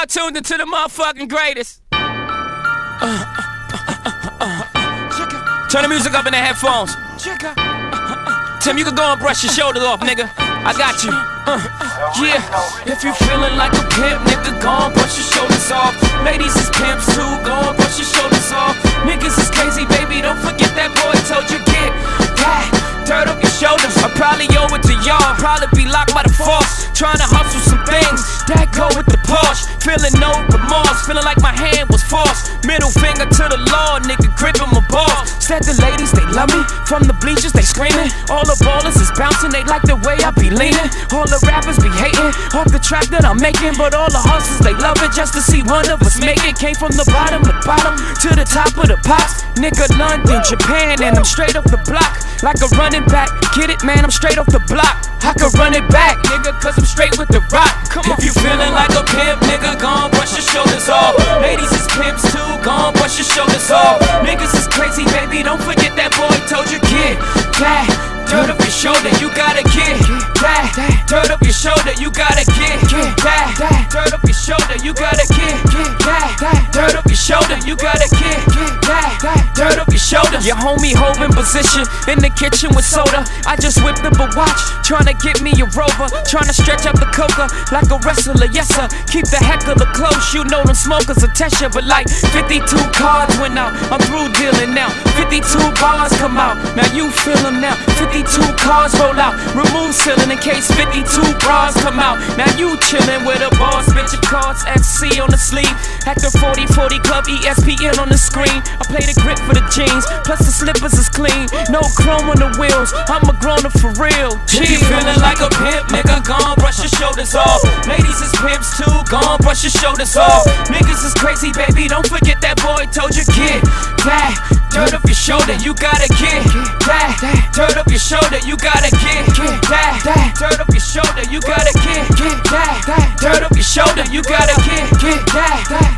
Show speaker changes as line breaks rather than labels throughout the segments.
now tuned into the motherfucking greatest. Turn the music up in the headphones. Tim, you can go and brush your shoulders off, nigga. I got you. Uh, yeah, if you feeling like a pimp, nigga, go and brush your shoulders off. Ladies is pimps too, go and brush your shoulders off. Niggas is crazy, baby, Trying to hustle some things that go with the Porsche. Feeling no remorse, feeling like my hand was forced. Middle finger to the law, nigga, gripping my balls. Said the ladies, they love me. From the bleachers, they screaming. All the ballers is bouncing, they like the way I be leaning. All the rappers be hating off the track that I'm making. But all the hustlers, they love it just to see one of us make it. Came from the bottom, the bottom to the top of the pops. Nigga, London, Japan, and I'm straight off the block. Like a running back. Get it, man, I'm straight off the block. I could run it back, nigga, cause I'm straight with the rock. Come on. If you feeling like a pimp, nigga, gon' brush your shoulders off. Ladies is pimps too, gon' brush your shoulders off. Niggas is crazy, baby, don't forget that boy told you, kid. that. Dirt up your shoulder, you gotta get that. Dirt up your shoulder, you gotta get that. Dirt up your shoulder, you gotta get that. Dirt up your shoulder, you gotta get your. Homie holding position in the kitchen with soda. I just whipped up a watch, trying to get me a rover. Trying to stretch out the coca like a wrestler, yes sir. Keep the heckler close, you know them smokers test you. But like 52 cards went out, I'm through dealing now. 52 bars come out, now you feel them now. 52 cars roll out, remove ceiling in case 52 bras come out. Now you chillin' with a boss, bitch your cards FC on the sleeve. The 40 40 Club ESPN on the screen. I play the grip for the jeans, plus the slippers is clean. No chrome on the wheels, I'm a grown up for real. If you feeling like a pimp, nigga, gon' brush your shoulders off. Ladies is pimps too, gon' brush your shoulders off. Niggas is crazy, baby, don't forget that boy told you get that. Dirt up your shoulder, you gotta get that. Dirt up your shoulder, you gotta get that. Dirt up your shoulder, you gotta get that. Dirt up your shoulder, you gotta get that.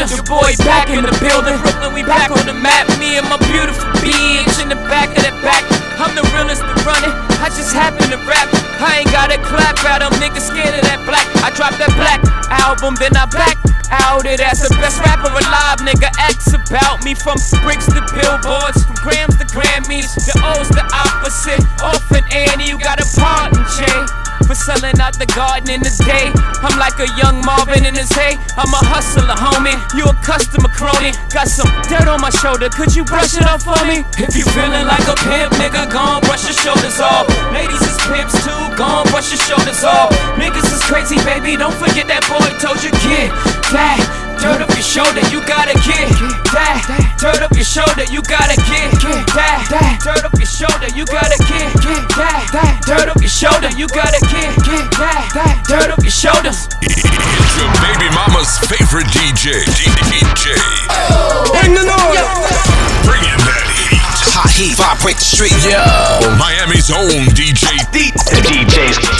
Up your boy back in the building, Brooklyn, we back on the map. Me and my beautiful bitch in the back of the back. I'm the realest to run it. I just happen to rap. I ain't gotta clap at them niggas scared of that black. I dropped that black album, then I back out it as the best rapper alive. Nigga, X about me from bricks to billboards, from grams to Grammys. The O's the opposite. Orphan Annie, you got a pardon, Jay. For selling out the garden in the day. I'm like a young Marvin in his hay. I'm a hustler, homie. You a customer crony. Got some dirt on my shoulder. Could you brush it off for me? If you feeling like a pimp, nigga, gon' brush your shoulders off. Ladies is pimps too, gon' brush your shoulders off. Niggas is crazy, baby. Don't forget that boy told you, get that. Dirt up your shoulder, you gotta get that. Dirt up your shoulder, you gotta get that. Dirt up your shoulder, you gotta get up your shoulder, you gotta get get that. that Dirt up your shoulders.
It's your baby mama's favorite DJ, DJ.
Bring the noise.
Bringing that heat.
Hot heat, vibrate the street.
Miami's own DJ,
The DJ's
Devious Remix.